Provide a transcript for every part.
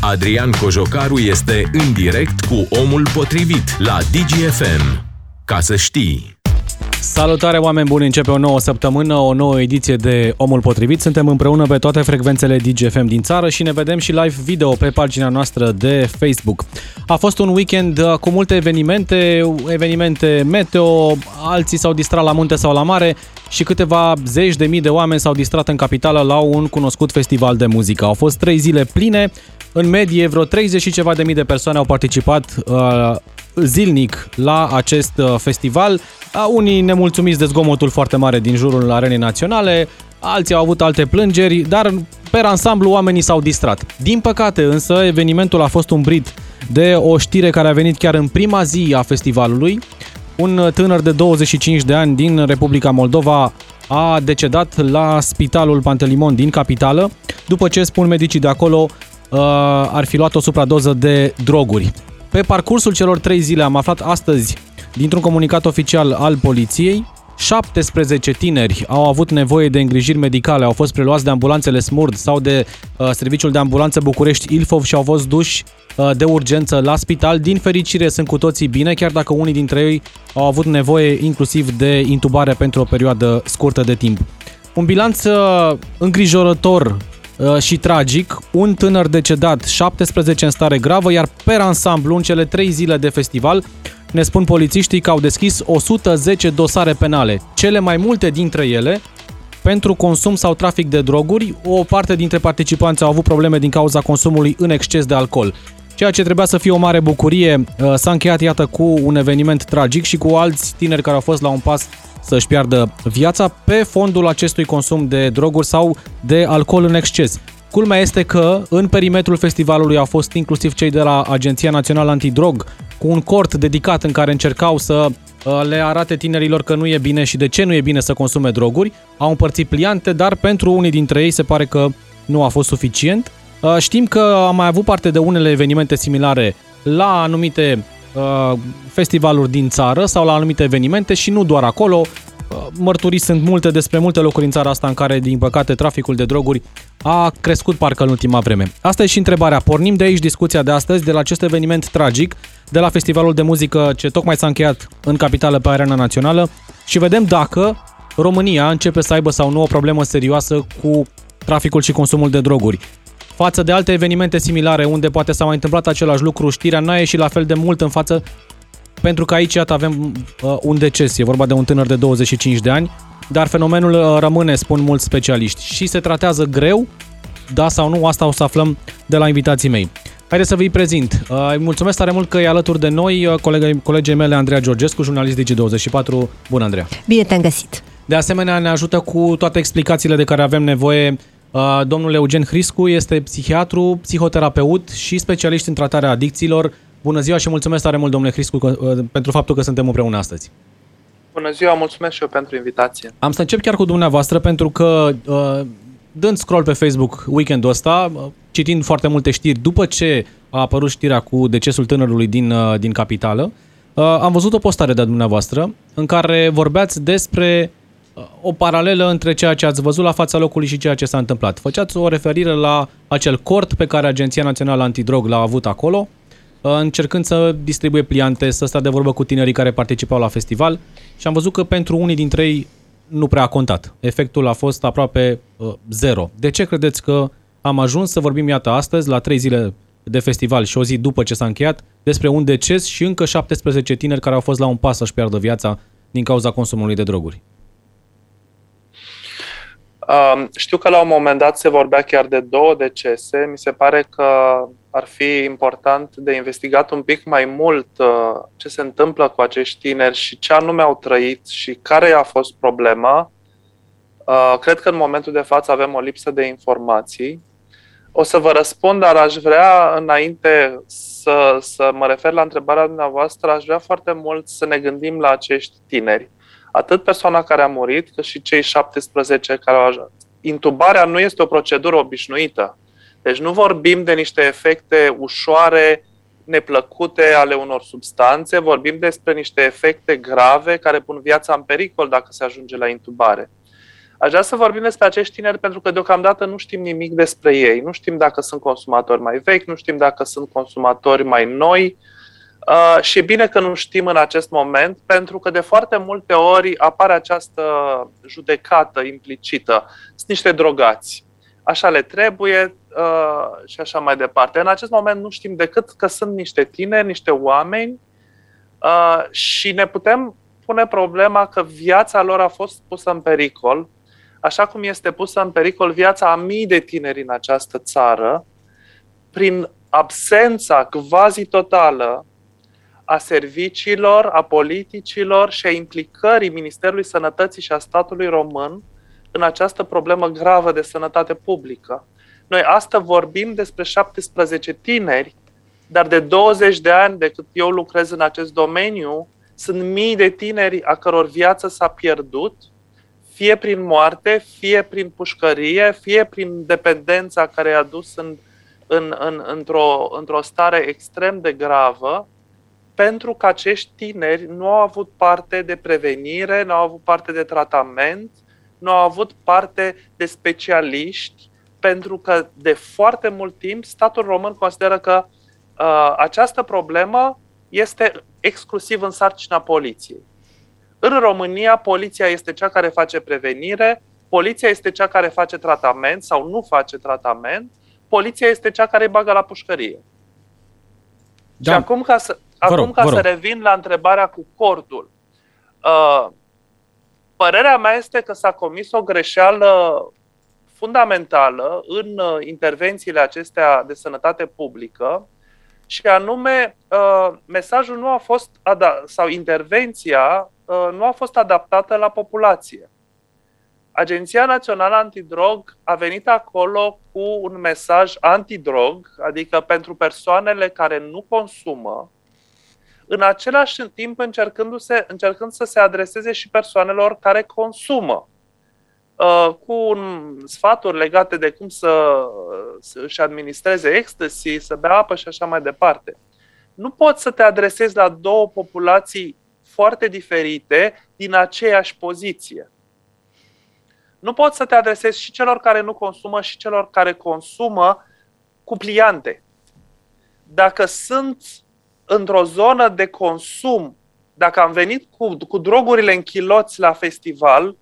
Adrian Cojocaru este în direct cu omul potrivit la DGFM. Ca să știi! Salutare oameni buni, începe o nouă săptămână, o nouă ediție de Omul Potrivit. Suntem împreună pe toate frecvențele DGFM din țară și ne vedem și live video pe pagina noastră de Facebook. A fost un weekend uh, cu multe evenimente, evenimente meteo, alții s-au distrat la munte sau la mare și câteva zeci de mii de oameni s-au distrat în capitală la un cunoscut festival de muzică. Au fost trei zile pline, în medie vreo 30 și ceva de mii de persoane au participat uh, zilnic la acest uh, festival. Unii nemulțumiți de zgomotul foarte mare din jurul arenei naționale, alții au avut alte plângeri, dar pe ansamblu oamenii s-au distrat. Din păcate însă, evenimentul a fost umbrit de o știre care a venit chiar în prima zi a festivalului. Un tânăr de 25 de ani din Republica Moldova a decedat la Spitalul Pantelimon din capitală, după ce spun medicii de acolo uh, ar fi luat o supradoză de droguri. Pe parcursul celor trei zile am aflat astăzi, dintr-un comunicat oficial al poliției, 17 tineri au avut nevoie de îngrijiri medicale, au fost preluați de ambulanțele SMURD sau de uh, Serviciul de Ambulanță București Ilfov și au fost duși uh, de urgență la spital. Din fericire sunt cu toții bine, chiar dacă unii dintre ei au avut nevoie inclusiv de intubare pentru o perioadă scurtă de timp. Un bilanț uh, îngrijorător Uh, și tragic, un tânăr decedat, 17 în stare gravă, iar per ansamblu, în cele 3 zile de festival, ne spun polițiștii că au deschis 110 dosare penale, cele mai multe dintre ele pentru consum sau trafic de droguri. O parte dintre participanți au avut probleme din cauza consumului în exces de alcool. Ceea ce trebuia să fie o mare bucurie uh, s-a încheiat, iată, cu un eveniment tragic și cu alți tineri care au fost la un pas să-și piardă viața pe fondul acestui consum de droguri sau de alcool în exces. Culmea este că în perimetrul festivalului au fost inclusiv cei de la Agenția Națională Antidrog cu un cort dedicat în care încercau să uh, le arate tinerilor că nu e bine și de ce nu e bine să consume droguri. Au împărțit pliante, dar pentru unii dintre ei se pare că nu a fost suficient. Uh, știm că am mai avut parte de unele evenimente similare la anumite Uh, festivaluri din țară sau la anumite evenimente și nu doar acolo. Uh, mărturii sunt multe despre multe locuri în țara asta în care, din păcate, traficul de droguri a crescut parcă în ultima vreme. Asta e și întrebarea. Pornim de aici discuția de astăzi, de la acest eveniment tragic, de la festivalul de muzică ce tocmai s-a încheiat în capitală pe arena națională și vedem dacă România începe să aibă sau nu o problemă serioasă cu traficul și consumul de droguri față de alte evenimente similare unde poate s-a mai întâmplat același lucru, știrea n-a ieșit la fel de mult în față pentru că aici iată avem uh, un deces, e vorba de un tânăr de 25 de ani, dar fenomenul uh, rămâne, spun mulți specialiști, și se tratează greu, da sau nu, asta o să aflăm de la invitații mei. Haideți să vă prezint. Uh, îi mulțumesc tare mult că e alături de noi uh, colegii, colegii mele Andreea Georgescu, jurnalist Digi24. Bună, Andreea! Bine te-am găsit! De asemenea, ne ajută cu toate explicațiile de care avem nevoie Uh, domnul Eugen Hriscu este psihiatru, psihoterapeut și specialist în tratarea adicțiilor. Bună ziua și mulțumesc tare mult, domnule Hriscu, uh, pentru faptul că suntem împreună astăzi. Bună ziua, mulțumesc și eu pentru invitație. Am să încep chiar cu dumneavoastră pentru că uh, dând scroll pe Facebook weekendul ăsta, citind foarte multe știri după ce a apărut știrea cu decesul tânărului din, din capitală, am văzut o postare de dumneavoastră în care vorbeați despre o paralelă între ceea ce ați văzut la fața locului și ceea ce s-a întâmplat. Făceați o referire la acel cort pe care Agenția Națională Antidrog l-a avut acolo, uh, încercând să distribuie pliante, să stea de vorbă cu tinerii care participau la festival și am văzut că pentru unii dintre ei nu prea a contat. Efectul a fost aproape uh, zero. De ce credeți că am ajuns să vorbim, iată, astăzi, la trei zile de festival și o zi după ce s-a încheiat, despre un deces și încă 17 tineri care au fost la un pas să-și piardă viața din cauza consumului de droguri? Știu că la un moment dat se vorbea chiar de două decese. Mi se pare că ar fi important de investigat un pic mai mult uh, ce se întâmplă cu acești tineri și ce anume au trăit și care a fost problema. Uh, cred că în momentul de față avem o lipsă de informații. O să vă răspund, dar aș vrea înainte să, să mă refer la întrebarea dumneavoastră, aș vrea foarte mult să ne gândim la acești tineri atât persoana care a murit, cât și cei 17 care au ajuns. Intubarea nu este o procedură obișnuită. Deci nu vorbim de niște efecte ușoare, neplăcute ale unor substanțe, vorbim despre niște efecte grave care pun viața în pericol dacă se ajunge la intubare. Aș vrea să vorbim despre acești tineri pentru că deocamdată nu știm nimic despre ei. Nu știm dacă sunt consumatori mai vechi, nu știm dacă sunt consumatori mai noi. Uh, și e bine că nu știm în acest moment, pentru că de foarte multe ori apare această judecată implicită. Sunt niște drogați. Așa le trebuie uh, și așa mai departe. În acest moment nu știm decât că sunt niște tineri, niște oameni uh, și ne putem pune problema că viața lor a fost pusă în pericol așa cum este pusă în pericol viața a mii de tineri în această țară, prin absența quasi totală a serviciilor, a politicilor și a implicării Ministerului Sănătății și a statului român în această problemă gravă de sănătate publică. Noi astăzi vorbim despre 17 tineri, dar de 20 de ani de cât eu lucrez în acest domeniu, sunt mii de tineri a căror viață s-a pierdut fie prin moarte, fie prin pușcărie, fie prin dependența care i-a dus în, în, în, într-o, într-o stare extrem de gravă, pentru că acești tineri nu au avut parte de prevenire, nu au avut parte de tratament, nu au avut parte de specialiști, pentru că de foarte mult timp statul român consideră că uh, această problemă este exclusiv în sarcina poliției. În România, poliția este cea care face prevenire, poliția este cea care face tratament sau nu face tratament, poliția este cea care îi bagă la pușcărie. Da. Și acum ca să, acum rog, ca să revin la întrebarea cu cordul. Uh, părerea mea este că s-a comis o greșeală fundamentală în uh, intervențiile acestea de sănătate publică și anume uh, mesajul nu a fost, sau intervenția Uh, nu a fost adaptată la populație. Agenția Națională Antidrog a venit acolo cu un mesaj antidrog, adică pentru persoanele care nu consumă, în același timp încercându-se, încercând să se adreseze și persoanelor care consumă, uh, cu un sfaturi legate de cum să, să își administreze ecstasy, să bea apă și așa mai departe. Nu poți să te adresezi la două populații foarte diferite din aceeași poziție. Nu poți să te adresezi și celor care nu consumă și celor care consumă cu pliante. Dacă sunt într-o zonă de consum, dacă am venit cu, cu drogurile în chiloți la festival,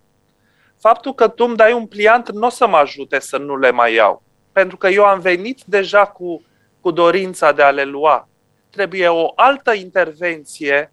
faptul că tu îmi dai un pliant nu o să mă ajute să nu le mai iau. Pentru că eu am venit deja cu, cu dorința de a le lua. Trebuie o altă intervenție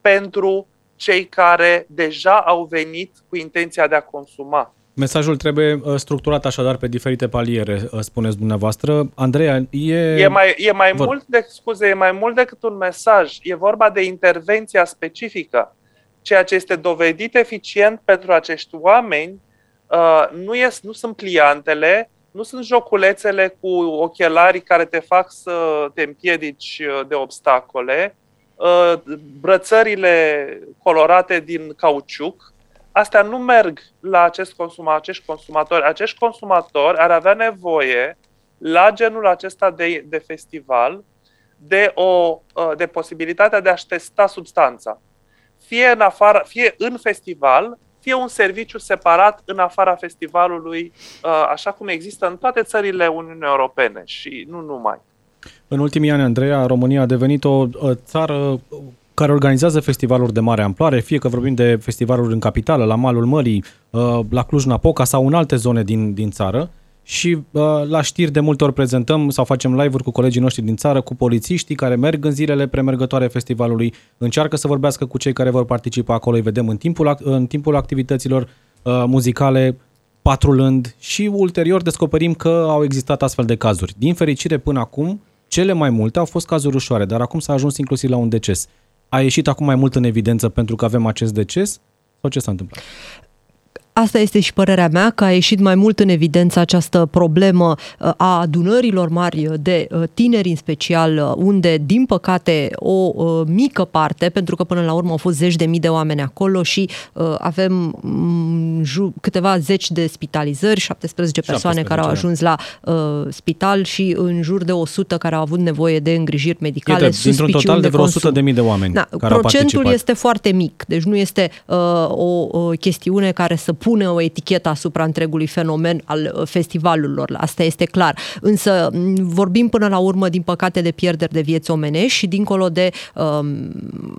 pentru cei care deja au venit cu intenția de a consuma. Mesajul trebuie uh, structurat așadar pe diferite paliere, uh, spuneți dumneavoastră. Andreea, e... E mai, e mai mult de, scuze, e mai mult decât un mesaj. E vorba de intervenția specifică. Ceea ce este dovedit eficient pentru acești oameni uh, nu, e, nu sunt pliantele, nu sunt joculețele cu ochelarii care te fac să te împiedici de obstacole, Uh, brățările colorate din cauciuc, astea nu merg la acest consuma, acești consumatori. Acești consumatori ar avea nevoie la genul acesta de, de festival de, o, uh, de posibilitatea de a-și testa substanța. Fie în, afară, fie în festival, fie un serviciu separat în afara festivalului, uh, așa cum există în toate țările Uniunii Europene și nu numai. În ultimii ani, Andreea, România a devenit o țară care organizează festivaluri de mare amploare, fie că vorbim de festivaluri în capitală, la malul mării, uh, la Cluj-Napoca sau în alte zone din, din țară. Și uh, la știri de multe ori prezentăm sau facem live-uri cu colegii noștri din țară, cu polițiștii care merg în zilele premergătoare festivalului, încearcă să vorbească cu cei care vor participa acolo, îi vedem în timpul, în timpul activităților uh, muzicale, patrulând și ulterior descoperim că au existat astfel de cazuri. Din fericire, până acum, cele mai multe au fost cazuri ușoare, dar acum s-a ajuns inclusiv la un deces. A ieșit acum mai mult în evidență pentru că avem acest deces? Sau ce s-a întâmplat? Asta este și părerea mea, că a ieșit mai mult în evidență această problemă uh, a adunărilor mari de uh, tineri în special, uh, unde, din păcate, o mică parte, pentru că până la urmă au fost zeci de mii de oameni acolo și avem mm, câteva zeci de spitalizări, 17 persoane 17, care au ajuns la uh, spital și în jur de 100 care au avut nevoie de îngrijiri medicale. Iată, dintr-un total de vreo 100 de mii de oameni da, care Procentul au este foarte mic, deci nu este uh, o, o chestiune care să pune o etichetă asupra întregului fenomen al festivalurilor. Asta este clar. Însă vorbim până la urmă, din păcate, de pierderi de vieți omenești și dincolo de um,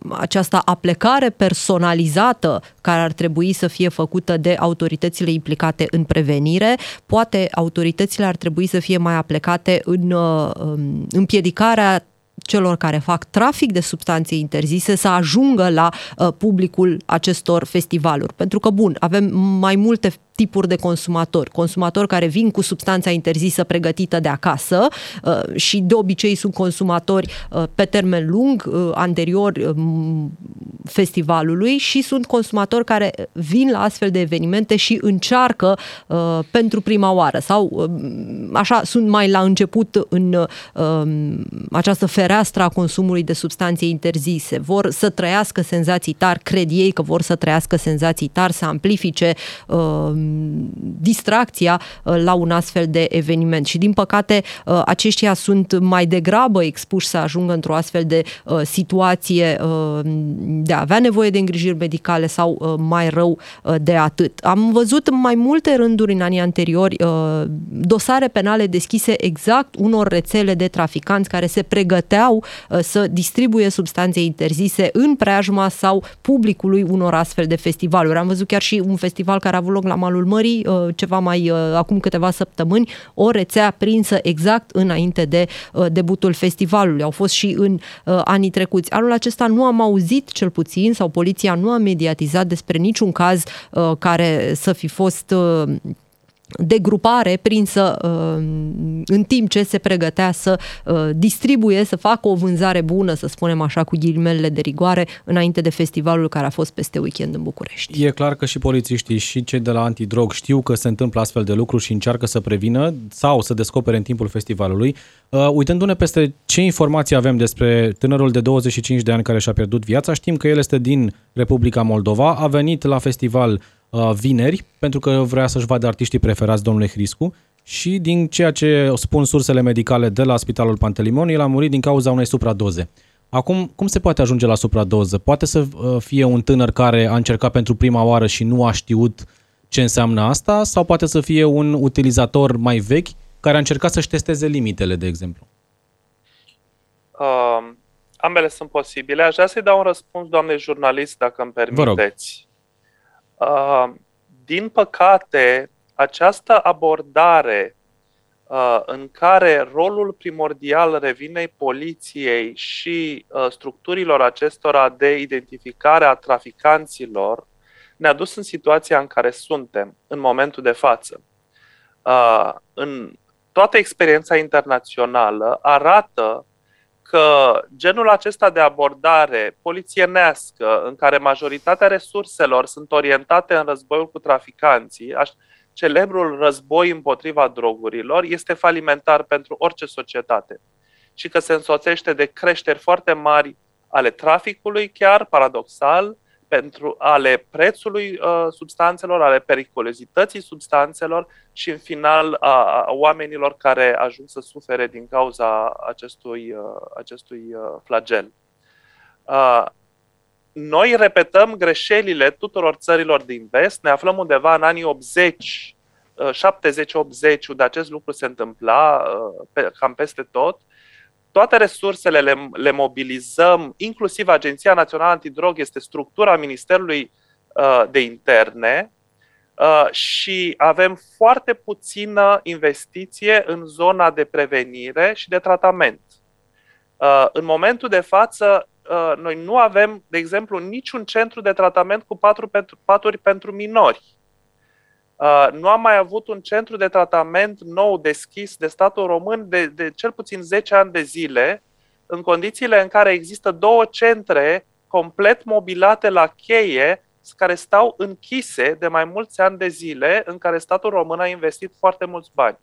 această aplecare personalizată care ar trebui să fie făcută de autoritățile implicate în prevenire, poate autoritățile ar trebui să fie mai aplecate în uh, um, împiedicarea celor care fac trafic de substanțe interzise să ajungă la uh, publicul acestor festivaluri. Pentru că, bun, avem mai multe tipuri de consumatori. Consumatori care vin cu substanța interzisă pregătită de acasă uh, și de obicei sunt consumatori uh, pe termen lung, uh, anterior festivalului și sunt consumatori care vin la astfel de evenimente și încearcă pentru prima oară sau așa sunt mai la început în această fereastră a consumului de substanțe interzise. Vor să trăiască senzații tari, cred ei că vor să trăiască senzații tari, să amplifice distracția uh, la un astfel de eveniment. Și din păcate uh, aceștia sunt mai degrabă expuși să ajungă într-o astfel de uh, situație de a avea nevoie de îngrijiri medicale sau mai rău de atât. Am văzut mai multe rânduri în anii anteriori dosare penale deschise exact unor rețele de traficanți care se pregăteau să distribuie substanțe interzise în preajma sau publicului unor astfel de festivaluri. Am văzut chiar și un festival care a avut loc la malul mării uh, ceva mai uh, acum câteva săptămâni, o rețea prinsă exact înainte de uh, debutul festivalului. Au fost și în anii trecuți. Anul acesta nu am auzit cel puțin sau poliția nu a mediatizat despre niciun caz care să fi fost de grupare prinsă uh, în timp ce se pregătea să uh, distribuie, să facă o vânzare bună, să spunem așa, cu ghilimele de rigoare, înainte de festivalul care a fost peste weekend în București. E clar că și polițiștii și cei de la antidrog știu că se întâmplă astfel de lucruri și încearcă să prevină sau să descopere în timpul festivalului. Uh, uitându-ne peste ce informații avem despre tânărul de 25 de ani care și-a pierdut viața, știm că el este din Republica Moldova, a venit la festival Uh, vineri, pentru că vrea să-și vadă artiștii preferați domnule Hriscu și din ceea ce spun sursele medicale de la Spitalul Pantelimon, el a murit din cauza unei supradoze. Acum, cum se poate ajunge la supradoză? Poate să uh, fie un tânăr care a încercat pentru prima oară și nu a știut ce înseamnă asta sau poate să fie un utilizator mai vechi care a încercat să-și testeze limitele, de exemplu? Uh, ambele sunt posibile. Aș vrea să-i dau un răspuns, doamne jurnalist, dacă îmi permiteți. Uh, din păcate, această abordare uh, în care rolul primordial revine poliției și uh, structurilor acestora de identificare a traficanților ne-a dus în situația în care suntem în momentul de față. În toată experiența internațională arată că genul acesta de abordare polițienească, în care majoritatea resurselor sunt orientate în războiul cu traficanții, celebrul război împotriva drogurilor, este falimentar pentru orice societate. Și că se însoțește de creșteri foarte mari ale traficului, chiar paradoxal, pentru ale prețului uh, substanțelor, ale periculozității substanțelor și, în final, a, a oamenilor care ajung să sufere din cauza acestui, uh, acestui uh, flagel. Uh, noi repetăm greșelile tuturor țărilor din vest, ne aflăm undeva în anii 80, 70-80, uh, unde acest lucru se întâmpla uh, pe, cam peste tot toate resursele le, le mobilizăm, inclusiv Agenția Națională Antidrog este structura Ministerului uh, de Interne uh, și avem foarte puțină investiție în zona de prevenire și de tratament. Uh, în momentul de față, uh, noi nu avem, de exemplu, niciun centru de tratament cu patru pentru, paturi pentru minori Uh, nu am mai avut un centru de tratament nou deschis de statul român de, de cel puțin 10 ani de zile, în condițiile în care există două centre complet mobilate la cheie, care stau închise de mai mulți ani de zile, în care statul român a investit foarte mulți bani.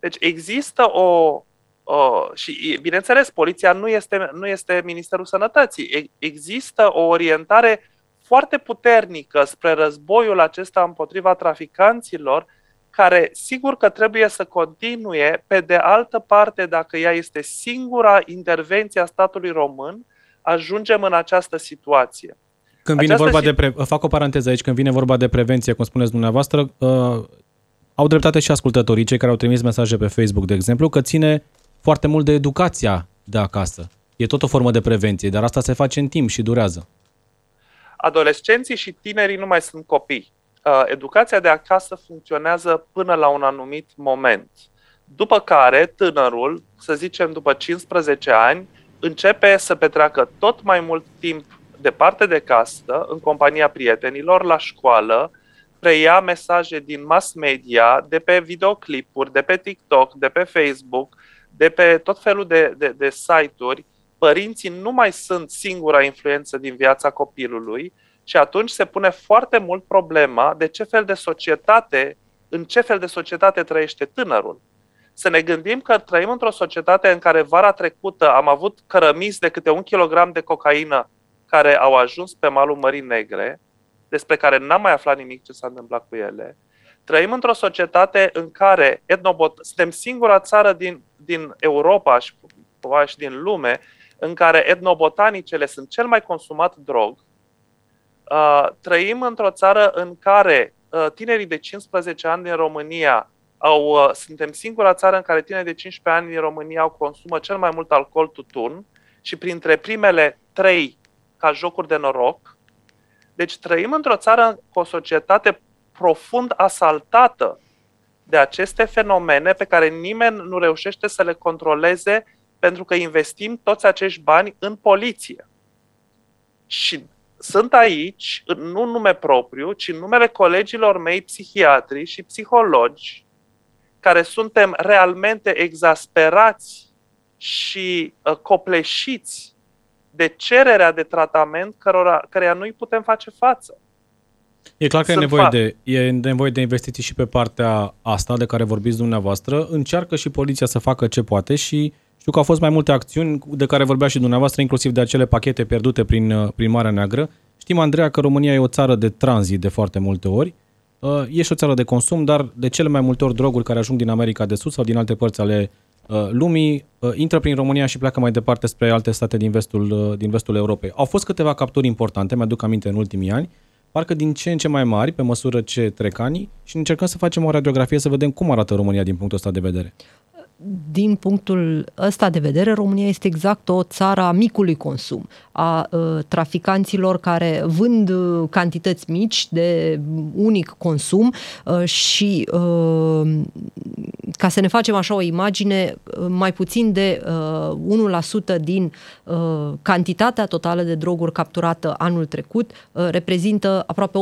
Deci există o. o și, bineînțeles, poliția nu este, nu este Ministerul Sănătății. Există o orientare foarte puternică spre războiul acesta împotriva traficanților, care sigur că trebuie să continue, pe de altă parte, dacă ea este singura intervenție a statului român, ajungem în această situație. Când vine vorba de pre... fac o paranteză aici, când vine vorba de prevenție, cum spuneți dumneavoastră, uh, au dreptate și ascultătorii, cei care au trimis mesaje pe Facebook, de exemplu, că ține foarte mult de educația de acasă. E tot o formă de prevenție, dar asta se face în timp și durează. Adolescenții și tinerii nu mai sunt copii. Uh, educația de acasă funcționează până la un anumit moment. După care tânărul, să zicem după 15 ani, începe să petreacă tot mai mult timp departe de casă, în compania prietenilor, la școală, preia mesaje din mass media, de pe videoclipuri, de pe TikTok, de pe Facebook, de pe tot felul de, de, de site-uri. Părinții nu mai sunt singura influență din viața copilului și atunci se pune foarte mult problema de ce fel de societate, în ce fel de societate trăiește tânărul. Să ne gândim că trăim într-o societate în care vara trecută am avut cărămizi de câte un kilogram de cocaină care au ajuns pe malul Mării Negre, despre care n-am mai aflat nimic ce s-a întâmplat cu ele. Trăim într-o societate în care etnobot- suntem singura țară din, din Europa și, și din lume în care etnobotanicele sunt cel mai consumat drog. Uh, trăim într-o țară în care uh, tinerii de 15 ani din România au, uh, suntem singura țară în care tinerii de 15 ani din România au consumă cel mai mult alcool tutun și printre primele trei ca jocuri de noroc. Deci trăim într-o țară cu o societate profund asaltată de aceste fenomene pe care nimeni nu reușește să le controleze pentru că investim toți acești bani în poliție. Și sunt aici, nu în nume propriu, ci în numele colegilor mei psihiatri și psihologi, care suntem realmente exasperați și uh, copleșiți de cererea de tratament cărora, căreia nu îi putem face față. E clar că e nevoie, de, e nevoie de investiții și pe partea asta de care vorbiți dumneavoastră. Încearcă și poliția să facă ce poate și știu că au fost mai multe acțiuni de care vorbea și dumneavoastră, inclusiv de acele pachete pierdute prin, prin Marea Neagră. Știm, Andreea, că România e o țară de tranzit de foarte multe ori. Uh, e și o țară de consum, dar de cele mai multe ori droguri care ajung din America de Sud sau din alte părți ale Uh, lumii uh, intră prin România și pleacă mai departe spre alte state din vestul, uh, din vestul Europei. Au fost câteva capturi importante, mi-aduc aminte, în ultimii ani, parcă din ce în ce mai mari pe măsură ce trec ani și încercăm să facem o radiografie să vedem cum arată România din punctul ăsta de vedere din punctul ăsta de vedere, România este exact o țară a micului consum, a uh, traficanților care vând uh, cantități mici de unic consum uh, și uh, ca să ne facem așa o imagine, uh, mai puțin de uh, 1% din uh, cantitatea totală de droguri capturată anul trecut uh, reprezintă aproape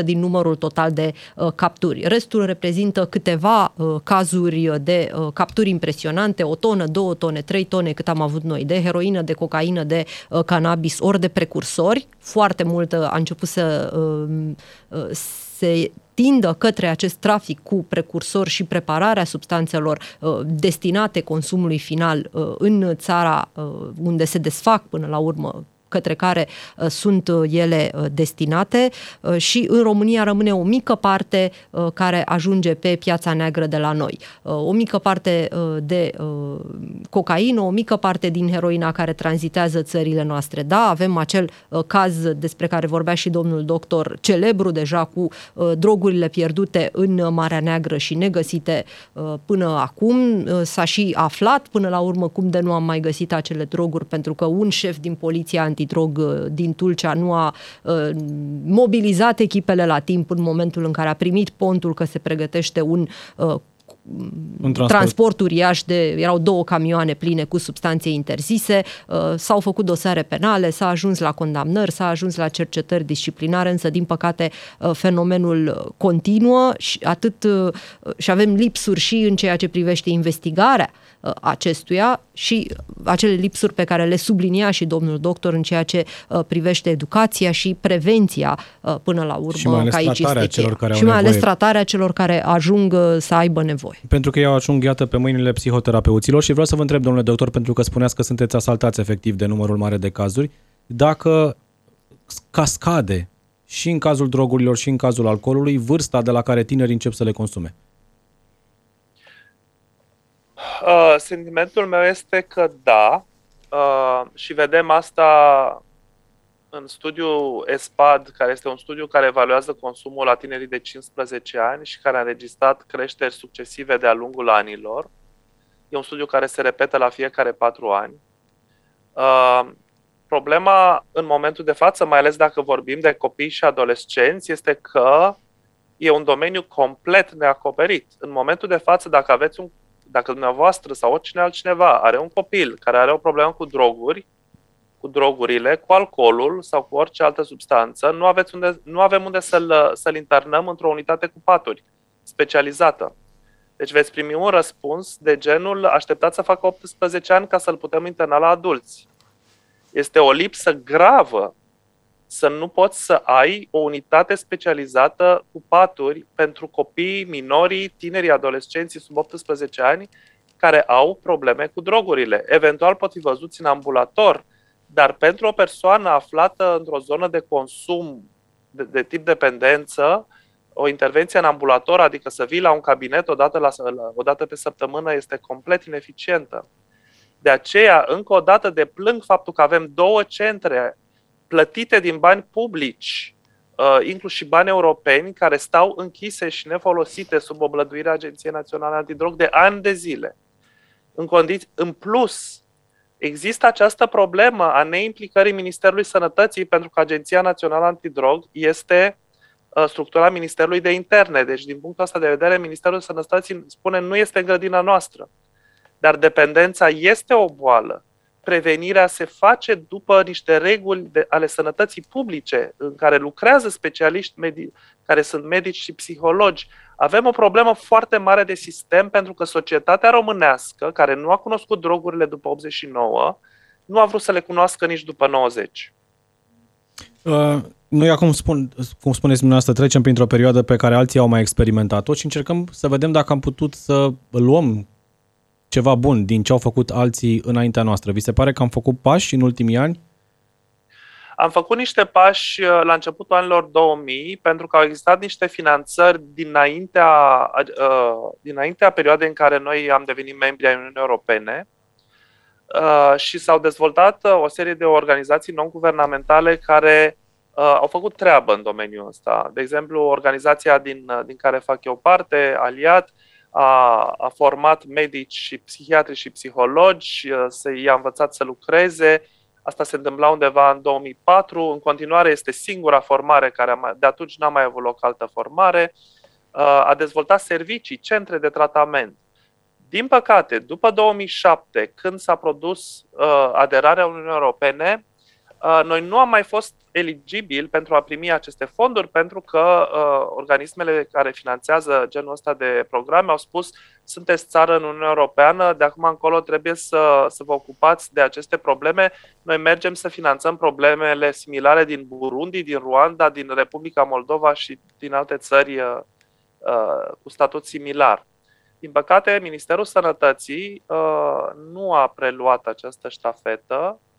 80% din numărul total de uh, capturi. Restul reprezintă câteva uh, cazuri de uh, capturi impresionante, o tonă, două tone, trei tone cât am avut noi, de heroină, de cocaină, de uh, cannabis, ori de precursori. Foarte mult uh, a început să uh, uh, se tindă către acest trafic cu precursori și prepararea substanțelor uh, destinate consumului final uh, în țara uh, unde se desfac până la urmă către care uh, sunt uh, ele uh, destinate și în România rămâne o mică parte care ajunge pe piața neagră de la noi. O mică parte de cocaină, o mică parte din heroina care tranzitează țările noastre. Da, avem acel caz despre care vorbea și domnul doctor, celebru deja cu drogurile pierdute în Marea Neagră și negăsite până acum. S-a și aflat până la urmă cum de nu am mai găsit acele droguri pentru că un șef din poliția anti antidrog uh, din Tulcea nu a uh, mobilizat echipele la timp în momentul în care a primit pontul că se pregătește un uh, un transport. transport uriaș de, erau două camioane pline cu substanțe interzise, s-au făcut dosare penale, s-a ajuns la condamnări, s-a ajuns la cercetări disciplinare, însă din păcate fenomenul continuă și atât și avem lipsuri și în ceea ce privește investigarea Uh, acestuia și acele lipsuri pe care le sublinia și domnul doctor în ceea ce uh, privește educația și prevenția uh, până la urmă, și mai ales că aici este celor care Și mai ales tratarea celor care ajung să aibă nevoie. Pentru că eu ajung, iată, pe mâinile psihoterapeuților și vreau să vă întreb, domnule doctor, pentru că spuneați că sunteți asaltați efectiv de numărul mare de cazuri, dacă cascade și în cazul drogurilor și în cazul alcoolului vârsta de la care tinerii încep să le consume. Uh, sentimentul meu este că da, uh, și vedem asta în studiul ESPAD, care este un studiu care evaluează consumul la tinerii de 15 ani și care a înregistrat creșteri succesive de-a lungul anilor, e un studiu care se repetă la fiecare patru ani. Uh, problema în momentul de față, mai ales dacă vorbim de copii și adolescenți, este că e un domeniu complet neacoperit. În momentul de față, dacă aveți un dacă dumneavoastră sau oricine altcineva are un copil care are o problemă cu droguri, cu drogurile, cu alcoolul sau cu orice altă substanță, nu, aveți unde, nu avem unde să-l, să-l internăm într-o unitate cu paturi specializată. Deci veți primi un răspuns de genul așteptați să facă 18 ani ca să-l putem interna la adulți. Este o lipsă gravă să nu poți să ai o unitate specializată cu paturi pentru copii, minorii, tinerii, adolescenții sub 18 ani care au probleme cu drogurile. Eventual pot fi văzuți în ambulator, dar pentru o persoană aflată într-o zonă de consum de, de tip dependență, o intervenție în ambulator, adică să vii la un cabinet odată, la, o dată pe săptămână, este complet ineficientă. De aceea, încă o dată, deplâng faptul că avem două centre plătite din bani publici, uh, inclusiv bani europeni, care stau închise și nefolosite sub oblăduirea Agenției Naționale Antidrog de ani de zile. În, condiții, în plus, există această problemă a neimplicării Ministerului Sănătății pentru că Agenția Națională Antidrog este uh, structura Ministerului de Interne. Deci, din punctul ăsta de vedere, Ministerul Sănătății spune nu este în grădina noastră. Dar dependența este o boală prevenirea se face după niște reguli de, ale sănătății publice, în care lucrează specialiști medici, care sunt medici și psihologi. Avem o problemă foarte mare de sistem pentru că societatea românească, care nu a cunoscut drogurile după 89, nu a vrut să le cunoască nici după 90. Uh, noi acum, spun, cum spuneți dumneavoastră, trecem printr-o perioadă pe care alții au mai experimentat-o și încercăm să vedem dacă am putut să luăm ceva bun din ce au făcut alții înaintea noastră? Vi se pare că am făcut pași în ultimii ani? Am făcut niște pași uh, la începutul anilor 2000 pentru că au existat niște finanțări dinaintea, uh, dinaintea perioadei în care noi am devenit membri ai Uniunii Europene uh, și s-au dezvoltat o serie de organizații non-guvernamentale care au făcut treabă în domeniul ăsta. De exemplu, organizația din, din care fac eu parte, Aliat, a, a format medici și psihiatri și psihologi, să i-a învățat să lucreze. Asta se întâmpla undeva în 2004. În continuare este singura formare care a, de atunci n-a mai avut loc altă formare. A dezvoltat servicii, centre de tratament. Din păcate, după 2007, când s-a produs uh, aderarea Uniunii Europene, uh, noi nu am mai fost eligibil pentru a primi aceste fonduri pentru că uh, organismele care finanțează genul ăsta de programe au spus sunteți țară în Uniunea Europeană, de acum încolo trebuie să, să vă ocupați de aceste probleme. Noi mergem să finanțăm problemele similare din Burundi, din Ruanda, din Republica Moldova și din alte țări uh, uh, cu statut similar. Din păcate, Ministerul Sănătății uh, nu a preluat această ștafetă uh,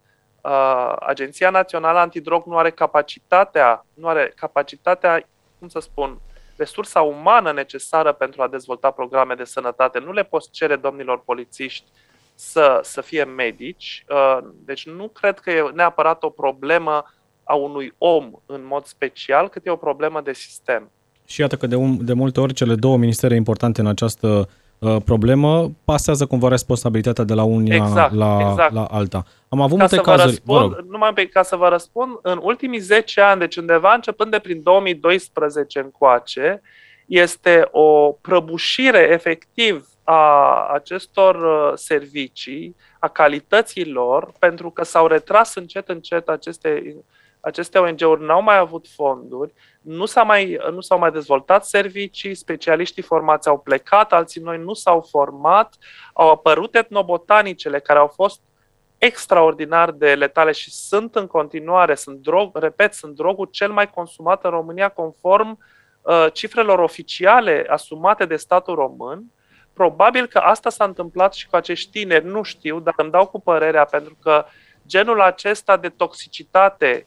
Agenția Națională Antidrog nu are capacitatea, nu are capacitatea, cum să spun, resursa umană necesară pentru a dezvolta programe de sănătate. Nu le poți cere domnilor polițiști să, să fie medici. Uh, deci nu cred că e neapărat o problemă a unui om în mod special, cât e o problemă de sistem. Și iată că de, un, de multe ori cele două ministere importante în această Uh, problemă, pasează cumva responsabilitatea de la unia exact, la, exact. la alta. Am avut ca multe cazuri. Răspund, vă rog. Numai pe, ca să vă răspund, în ultimii 10 ani, deci undeva începând de prin 2012 încoace, este o prăbușire efectiv a acestor uh, servicii, a calității lor, pentru că s-au retras încet, încet aceste aceste ONG-uri n-au mai avut fonduri, nu, s-a mai, nu s-au mai dezvoltat servicii, specialiștii formați au plecat, alții noi nu s-au format, au apărut etnobotanicele care au fost extraordinar de letale și sunt în continuare, sunt drog, repet, sunt drogul cel mai consumat în România conform uh, cifrelor oficiale asumate de statul român. Probabil că asta s-a întâmplat și cu acești tineri, nu știu, dar îmi dau cu părerea, pentru că genul acesta de toxicitate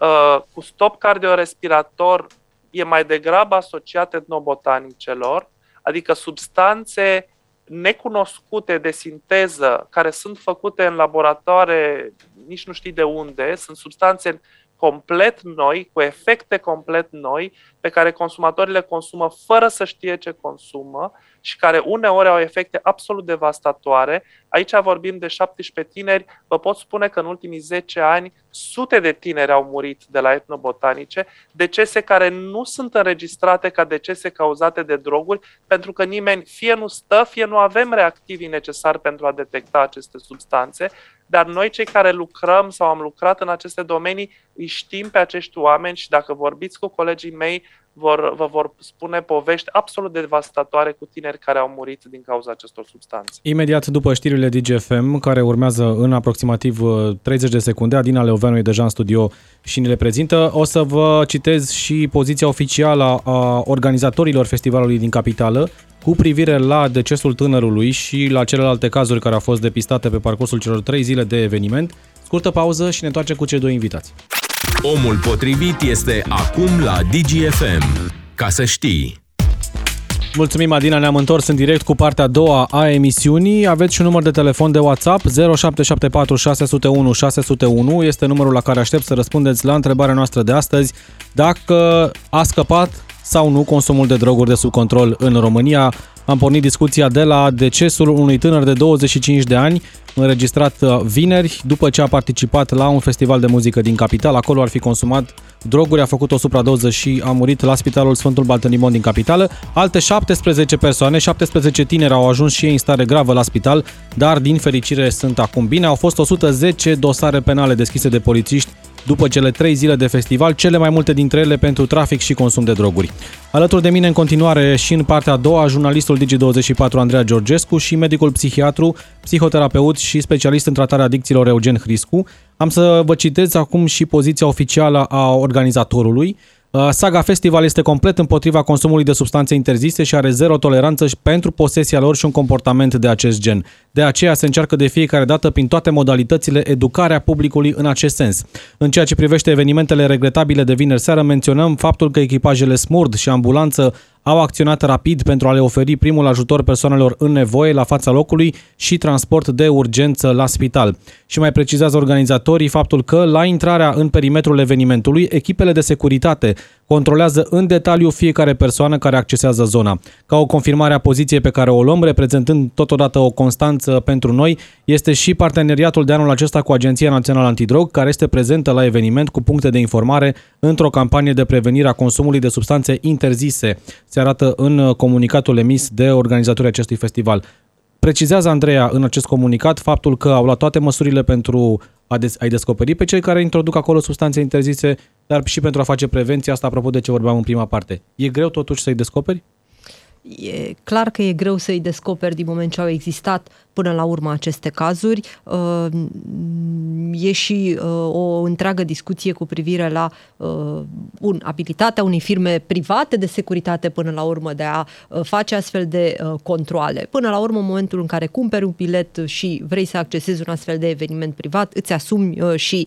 Uh, cu stop cardiorespirator e mai degrabă asociat etnobotanicelor, adică substanțe necunoscute de sinteză, care sunt făcute în laboratoare, nici nu știi de unde, sunt substanțe complet noi, cu efecte complet noi, pe care consumatorii le consumă fără să știe ce consumă și care uneori au efecte absolut devastatoare. Aici vorbim de 17 tineri. Vă pot spune că în ultimii 10 ani sute de tineri au murit de la etnobotanice, decese care nu sunt înregistrate ca decese cauzate de droguri, pentru că nimeni fie nu stă, fie nu avem reactivii necesari pentru a detecta aceste substanțe, dar noi cei care lucrăm sau am lucrat în aceste domenii îi știm pe acești oameni și dacă vorbiți cu colegii mei, vor, vă vor spune povești absolut devastatoare cu tineri care au murit din cauza acestor substanțe. Imediat după știrile DGFM, care urmează în aproximativ 30 uh, de secunde, Adina Leoveanu e deja în studio și ne le prezintă. O să vă citez și poziția oficială a organizatorilor festivalului din capitală cu privire la decesul tânărului și la celelalte cazuri care au fost depistate pe parcursul celor trei zile de eveniment. Scurtă pauză și ne întoarcem cu cei doi invitați. Omul potrivit este acum la DGFM. Ca să știi. Mulțumim, Adina, ne-am întors în direct cu partea a doua a emisiunii. Aveți și un număr de telefon de WhatsApp 0774 601 601. Este numărul la care aștept să răspundeți la întrebarea noastră de astăzi. Dacă a scăpat sau nu consumul de droguri de sub control în România. Am pornit discuția de la decesul unui tânăr de 25 de ani, înregistrat uh, vineri, după ce a participat la un festival de muzică din capital. Acolo ar fi consumat droguri, a făcut o supradoză și a murit la Spitalul Sfântul Baltănimon din capitală. Alte 17 persoane, 17 tineri au ajuns și ei în stare gravă la spital, dar din fericire sunt acum bine. Au fost 110 dosare penale deschise de polițiști după cele trei zile de festival, cele mai multe dintre ele pentru trafic și consum de droguri. Alături de mine în continuare și în partea a doua, jurnalistul Digi24 Andreea Georgescu și medicul psihiatru, psihoterapeut și specialist în tratarea adicțiilor Eugen Hriscu. Am să vă citez acum și poziția oficială a organizatorului. Uh, Saga Festival este complet împotriva consumului de substanțe interzise și are zero toleranță pentru posesia lor și un comportament de acest gen. De aceea se încearcă de fiecare dată prin toate modalitățile educarea publicului în acest sens. În ceea ce privește evenimentele regretabile de vineri seară, menționăm faptul că echipajele Smurd și ambulanță au acționat rapid pentru a le oferi primul ajutor persoanelor în nevoie la fața locului și transport de urgență la spital. Și mai precizează organizatorii faptul că la intrarea în perimetrul evenimentului, echipele de securitate controlează în detaliu fiecare persoană care accesează zona. Ca o confirmare a poziției pe care o luăm, reprezentând totodată o constanță pentru noi, este și parteneriatul de anul acesta cu Agenția Națională Antidrog, care este prezentă la eveniment cu puncte de informare într-o campanie de prevenire a consumului de substanțe interzise. Se arată în comunicatul emis de organizatorii acestui festival. Precizează Andreea în acest comunicat faptul că au luat toate măsurile pentru a des- a-i descoperi pe cei care introduc acolo substanțe interzise, dar și pentru a face prevenție, asta apropo de ce vorbeam în prima parte. E greu totuși să-i descoperi? E clar că e greu să-i descoperi din moment ce au existat până la urmă aceste cazuri. Uh, e și uh, o întreagă discuție cu privire la uh, un, abilitatea unei firme private de securitate până la urmă de a face astfel de controle. Până la urmă, în momentul în care cumperi un bilet și vrei să accesezi un astfel de eveniment privat, îți asumi și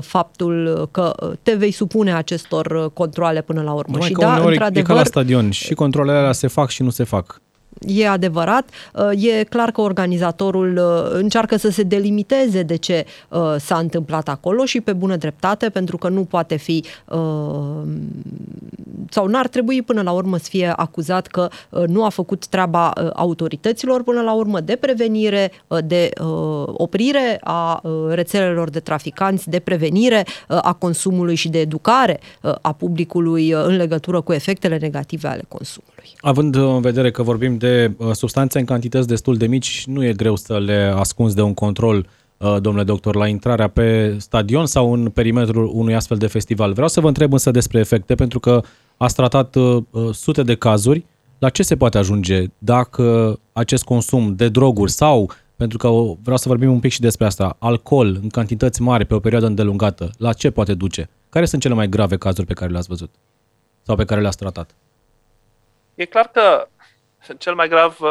faptul că te vei supune acestor controle până la urmă. Numai și că da, uneori într-adevăr, e ca la stadion și controlele alea se fac și nu se fac. E adevărat, uh, e clar că organizatorul uh, încearcă să se delimiteze de ce uh, s-a întâmplat acolo și pe bună dreptate, pentru că nu poate fi sau n-ar trebui până la urmă să fie acuzat că nu a făcut treaba autorităților până la urmă de prevenire, de oprire a rețelelor de traficanți, de prevenire a consumului și de educare a publicului în legătură cu efectele negative ale consumului. Având în vedere că vorbim de uh, substanțe în cantități destul de mici, nu e greu să le ascunzi de un control, uh, domnule doctor, la intrarea pe stadion sau în perimetrul unui astfel de festival. Vreau să vă întreb însă despre efecte, pentru că ați tratat uh, sute de cazuri. La ce se poate ajunge dacă acest consum de droguri sau, pentru că vreau să vorbim un pic și despre asta, alcool în cantități mari pe o perioadă îndelungată, la ce poate duce? Care sunt cele mai grave cazuri pe care le-ați văzut sau pe care le-ați tratat? E clar că cel mai grav uh,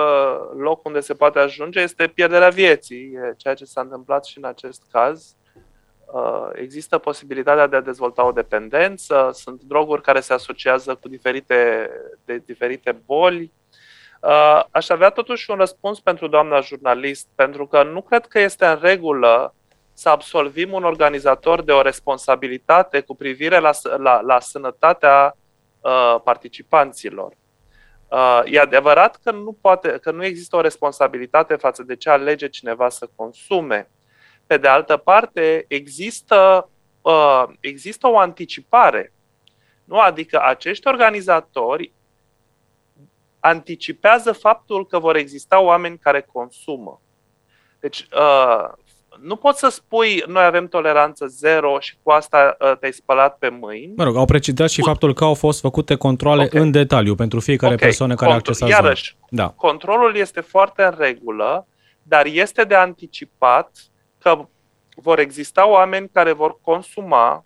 loc unde se poate ajunge este pierderea vieții, e ceea ce s-a întâmplat și în acest caz. Uh, există posibilitatea de a dezvolta o dependență, sunt droguri care se asociază cu diferite, de diferite boli. Uh, aș avea totuși un răspuns pentru doamna jurnalist, pentru că nu cred că este în regulă să absolvim un organizator de o responsabilitate cu privire la, la, la sănătatea uh, participanților. Uh, e adevărat că nu, poate, că nu există o responsabilitate față de ce alege cineva să consume. Pe de altă parte, există, uh, există o anticipare. Nu? Adică acești organizatori anticipează faptul că vor exista oameni care consumă. Deci, uh, nu poți să spui noi avem toleranță zero și cu asta uh, te-ai spălat pe mâini. Mă rog, au precizat și faptul că au fost făcute controle okay. în detaliu pentru fiecare okay. persoană care Contro- a accesat Iarăși, da. controlul este foarte în regulă, dar este de anticipat că vor exista oameni care vor consuma,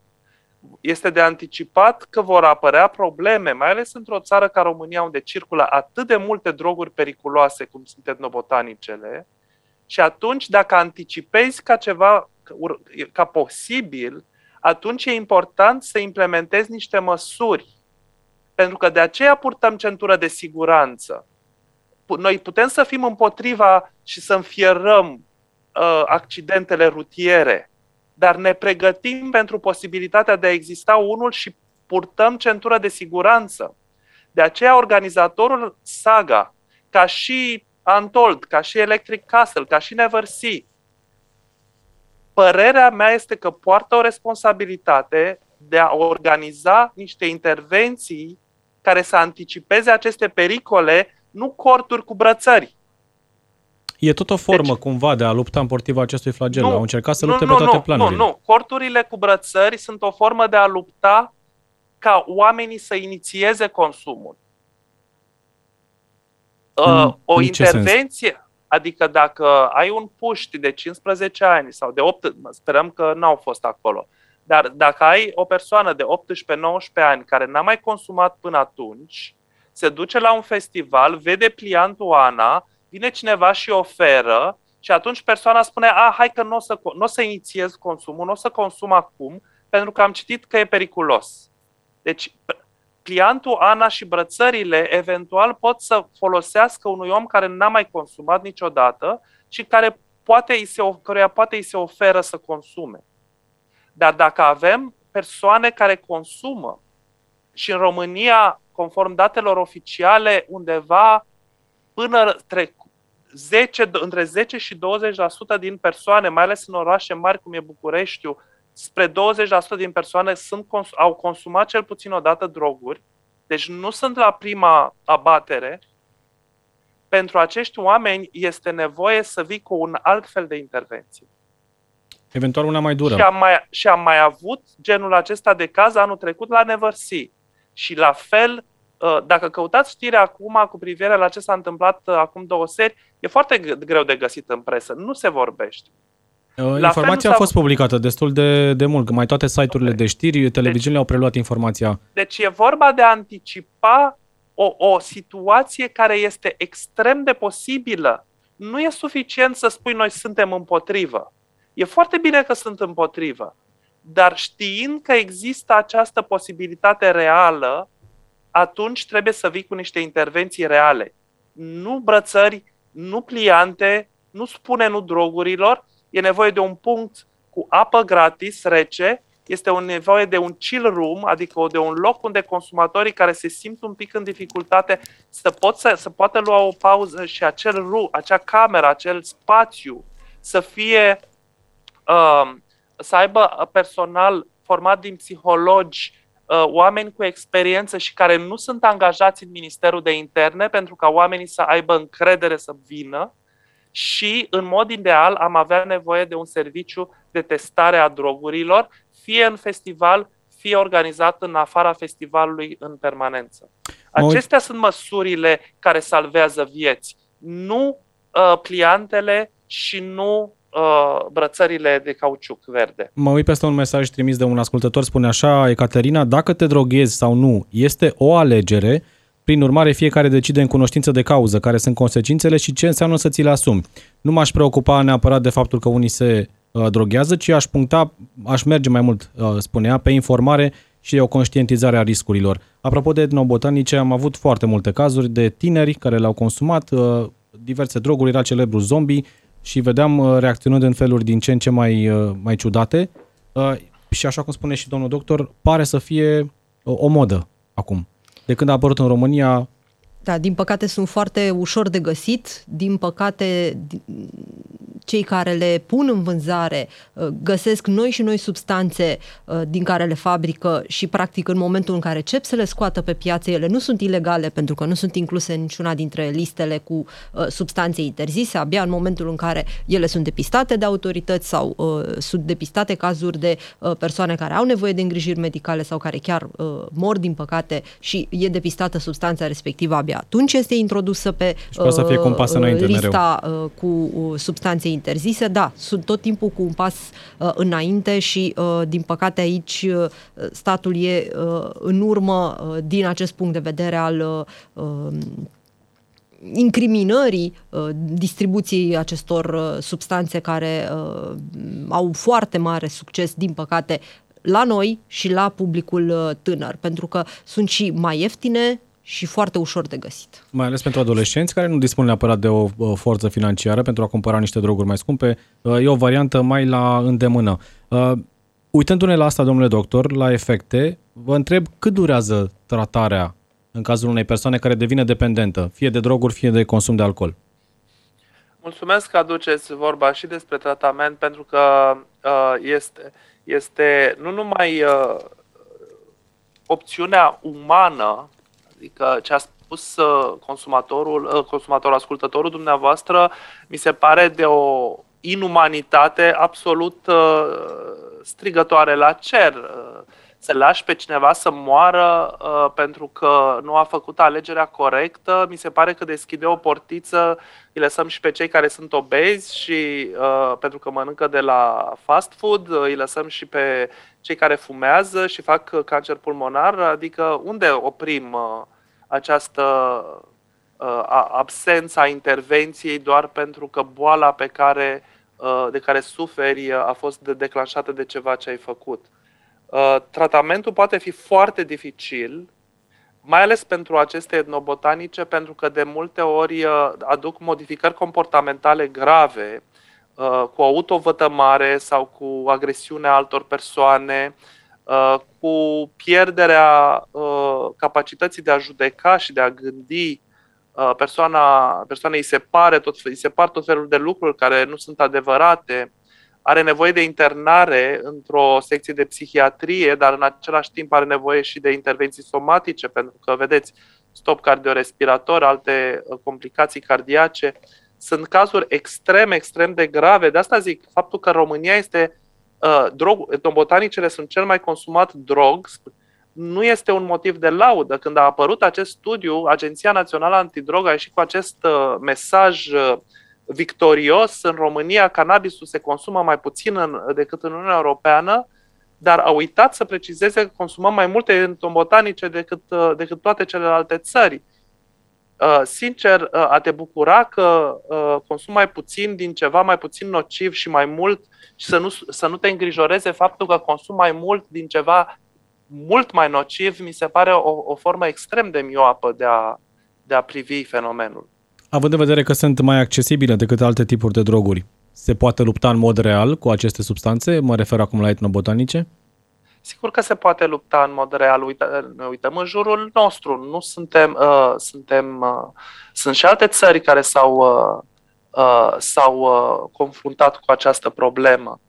este de anticipat că vor apărea probleme, mai ales într-o țară ca România, unde circulă atât de multe droguri periculoase cum sunt etnobotanicele, și atunci, dacă anticipezi ca ceva, ca posibil, atunci e important să implementezi niște măsuri. Pentru că de aceea purtăm centură de siguranță. Noi putem să fim împotriva și să înfierăm uh, accidentele rutiere, dar ne pregătim pentru posibilitatea de a exista unul și purtăm centură de siguranță. De aceea organizatorul Saga, ca și Untold, ca și Electric Castle, ca și Never See. Părerea mea este că poartă o responsabilitate de a organiza niște intervenții care să anticipeze aceste pericole, nu corturi cu brățări. E tot o formă deci, cumva de a lupta împotriva acestui flagel. Nu, Au încercat să lupte nu, pe toate nu, planurile. Nu, nu. Corturile cu brățări sunt o formă de a lupta ca oamenii să inițieze consumul. Uh, o intervenție, sens? adică dacă ai un puști de 15 ani sau de 8, sperăm că n-au fost acolo, dar dacă ai o persoană de 18-19 ani care n-a mai consumat până atunci, se duce la un festival, vede pliantul Ana, vine cineva și oferă și atunci persoana spune, a, hai că nu o să, n-o să inițiez consumul, nu o să consum acum, pentru că am citit că e periculos. Deci clientul, Ana și brățările eventual pot să folosească unui om care n-a mai consumat niciodată și care poate îi se, căruia poate îi se oferă să consume. Dar dacă avem persoane care consumă și în România, conform datelor oficiale, undeva până între 10, între 10 și 20% din persoane, mai ales în orașe mari cum e Bucureștiu, spre 20% din persoane sunt, au consumat cel puțin o dată droguri, deci nu sunt la prima abatere, pentru acești oameni este nevoie să vii cu un alt fel de intervenție. Eventual una mai dură. Și am mai, și am mai avut genul acesta de caz anul trecut la Neversea. Și la fel, uh, dacă căutați știrea acum cu privire la ce s-a întâmplat uh, acum două seri, e foarte greu de găsit în presă. Nu se vorbește. La informația a fost publicată destul de, de mult, că mai toate site-urile okay. de știri, televiziunile deci, au preluat informația. Deci e vorba de a anticipa o, o situație care este extrem de posibilă. Nu e suficient să spui noi suntem împotrivă. E foarte bine că sunt împotrivă, dar știind că există această posibilitate reală, atunci trebuie să vii cu niște intervenții reale. Nu brățări, nu pliante, nu spune nu drogurilor, e nevoie de un punct cu apă gratis, rece, este o nevoie de un chill room, adică de un loc unde consumatorii care se simt un pic în dificultate să, pot să, să poată lua o pauză și acel room, acea cameră, acel spațiu să fie, uh, să aibă personal format din psihologi, uh, oameni cu experiență și care nu sunt angajați în Ministerul de Interne pentru ca oamenii să aibă încredere să vină și, în mod ideal, am avea nevoie de un serviciu de testare a drogurilor, fie în festival, fie organizat în afara festivalului în permanență. Acestea sunt măsurile care salvează vieți, nu uh, pliantele și nu uh, brățările de cauciuc verde. Mă uit peste un mesaj trimis de un ascultător, spune așa, Ecaterina, dacă te droghezi sau nu, este o alegere, prin urmare, fiecare decide în cunoștință de cauză care sunt consecințele și ce înseamnă să ți le asumi. Nu m-aș preocupa neapărat de faptul că unii se uh, droghează, ci aș puncta, aș merge mai mult, uh, spunea, pe informare și o conștientizare a riscurilor. Apropo de etnobotanice, am avut foarte multe cazuri de tineri care le-au consumat, uh, diverse droguri, era celebru zombie, și vedeam uh, reacționând în feluri din ce în ce mai, uh, mai ciudate uh, și așa cum spune și domnul doctor, pare să fie o modă acum. De când a apărut în România, da, din păcate sunt foarte ușor de găsit, din păcate cei care le pun în vânzare uh, găsesc noi și noi substanțe uh, din care le fabrică și practic în momentul în care încep să le scoată pe piață, ele nu sunt ilegale pentru că nu sunt incluse în niciuna dintre listele cu uh, substanțe interzise, abia în momentul în care ele sunt depistate de autorități sau sunt depistate cazuri de persoane care au nevoie de îngrijiri medicale sau care chiar mor din păcate și e depistată substanța respectivă abia atunci este introdusă pe să fie cu un pas înainte, lista mereu. cu substanțe interzise, da, sunt tot timpul cu un pas uh, înainte și, uh, din păcate, aici uh, statul e uh, în urmă uh, din acest punct de vedere al uh, um, incriminării uh, distribuției acestor uh, substanțe care uh, au foarte mare succes, din păcate, la noi și la publicul uh, tânăr, pentru că sunt și mai ieftine, și foarte ușor de găsit. Mai ales pentru adolescenți care nu dispun neapărat de o, o forță financiară pentru a cumpăra niște droguri mai scumpe, uh, e o variantă mai la îndemână. Uh, uitându-ne la asta, domnule doctor, la efecte, vă întreb cât durează tratarea în cazul unei persoane care devine dependentă, fie de droguri, fie de consum de alcool? Mulțumesc că aduceți vorba și despre tratament, pentru că uh, este, este nu numai uh, opțiunea umană Adică ce a spus uh, consumatorul, uh, consumatorul, ascultătorul dumneavoastră, mi se pare de o inumanitate absolut uh, strigătoare la cer. Să lași pe cineva să moară pentru că nu a făcut alegerea corectă, mi se pare că deschide o portiță, îi lăsăm și pe cei care sunt obezi și pentru că mănâncă de la fast food, îi lăsăm și pe cei care fumează și fac cancer pulmonar, adică unde oprim această uh, absența intervenției doar pentru că boala pe care, uh, de care suferi uh, a fost de declanșată de ceva ce ai făcut. Uh, tratamentul poate fi foarte dificil, mai ales pentru aceste etnobotanice, pentru că de multe ori uh, aduc modificări comportamentale grave, uh, cu autovătămare sau cu agresiunea altor persoane, Uh, cu pierderea uh, capacității de a judeca și de a gândi uh, persoana, persoanei îi se, pare tot, îi se par tot felul de lucruri care nu sunt adevărate, are nevoie de internare într-o secție de psihiatrie, dar în același timp are nevoie și de intervenții somatice, pentru că, vedeți, stop cardiorespirator, alte complicații cardiace. Sunt cazuri extrem, extrem de grave. De asta zic, faptul că România este uh, drog, etnobotanicele sunt cel mai consumat drog, nu este un motiv de laudă. Când a apărut acest studiu, Agenția Națională Antidrog a ieșit cu acest uh, mesaj uh, victorios. În România, cannabisul se consumă mai puțin în, decât în Uniunea Europeană, dar a uitat să precizeze că consumăm mai multe etnobotanice decât, uh, decât toate celelalte țări. Uh, sincer, uh, a te bucura că uh, consum mai puțin din ceva mai puțin nociv și mai mult și să nu, să nu te îngrijoreze faptul că consum mai mult din ceva mult mai nociv, mi se pare o, o formă extrem de mioapă de a, de a privi fenomenul. Având în vedere că sunt mai accesibile decât alte tipuri de droguri, se poate lupta în mod real cu aceste substanțe? Mă refer acum la etnobotanice? Sigur că se poate lupta în mod real. Uite, ne uităm în jurul nostru. Nu suntem, uh, suntem, uh, sunt și alte țări care s-au, uh, uh, s-au uh, confruntat cu această problemă.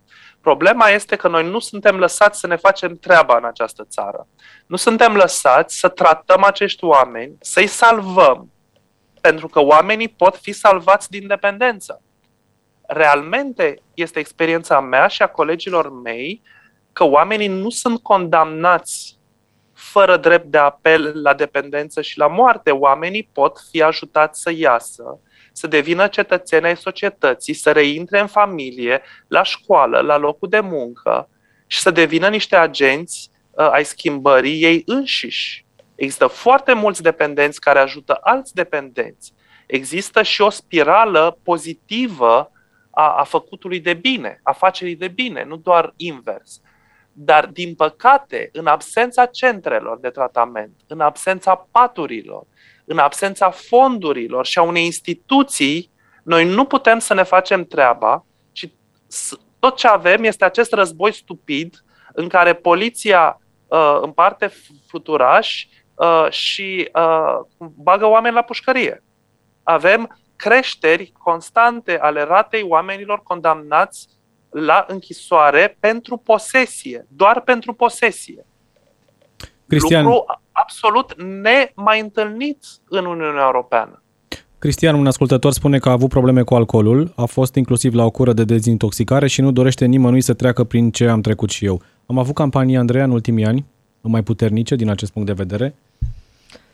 Problema este că noi nu suntem lăsați să ne facem treaba în această țară. Nu suntem lăsați să tratăm acești oameni, să-i salvăm, pentru că oamenii pot fi salvați din dependență. Realmente este experiența mea și a colegilor mei că oamenii nu sunt condamnați fără drept de apel la dependență și la moarte. Oamenii pot fi ajutați să iasă, să devină cetățeni ai societății, să reintre în familie, la școală, la locul de muncă și să devină niște agenți uh, ai schimbării ei înșiși. Există foarte mulți dependenți care ajută alți dependenți. Există și o spirală pozitivă a, a făcutului de bine, a facerii de bine, nu doar invers. Dar, din păcate, în absența centrelor de tratament, în absența paturilor, în absența fondurilor și a unei instituții Noi nu putem să ne facem treaba și tot ce avem este acest război stupid în care poliția uh, împarte futurași uh, și uh, bagă oameni la pușcărie. Avem creșteri constante ale ratei oamenilor condamnați la închisoare pentru posesie, doar pentru posesie. Cristian. Lucru absolut nemai întâlnit în Uniunea Europeană. Cristian, un ascultător, spune că a avut probleme cu alcoolul, a fost inclusiv la o cură de dezintoxicare și nu dorește nimănui să treacă prin ce am trecut și eu. Am avut campanii, Andreea, în ultimii ani, mai puternice din acest punct de vedere,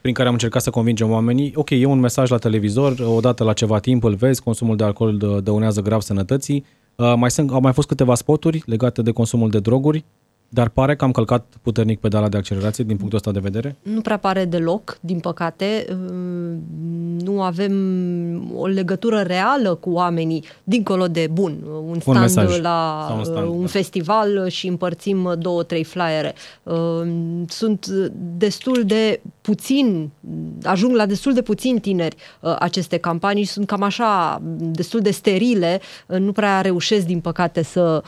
prin care am încercat să convingem oamenii, ok, e un mesaj la televizor, odată la ceva timp îl vezi, consumul de alcool dăunează grav sănătății, uh, mai sunt, au mai fost câteva spoturi legate de consumul de droguri, dar pare că am călcat puternic pedala de accelerație din punctul ăsta de vedere? Nu prea pare deloc, din păcate. Nu avem o legătură reală cu oamenii, dincolo de, bun, un stand un mesaj, la un, stand, un da. festival și împărțim două, trei flyere. Sunt destul de puțin, ajung la destul de puțini tineri aceste campanii, sunt cam așa, destul de sterile, nu prea reușesc, din păcate, să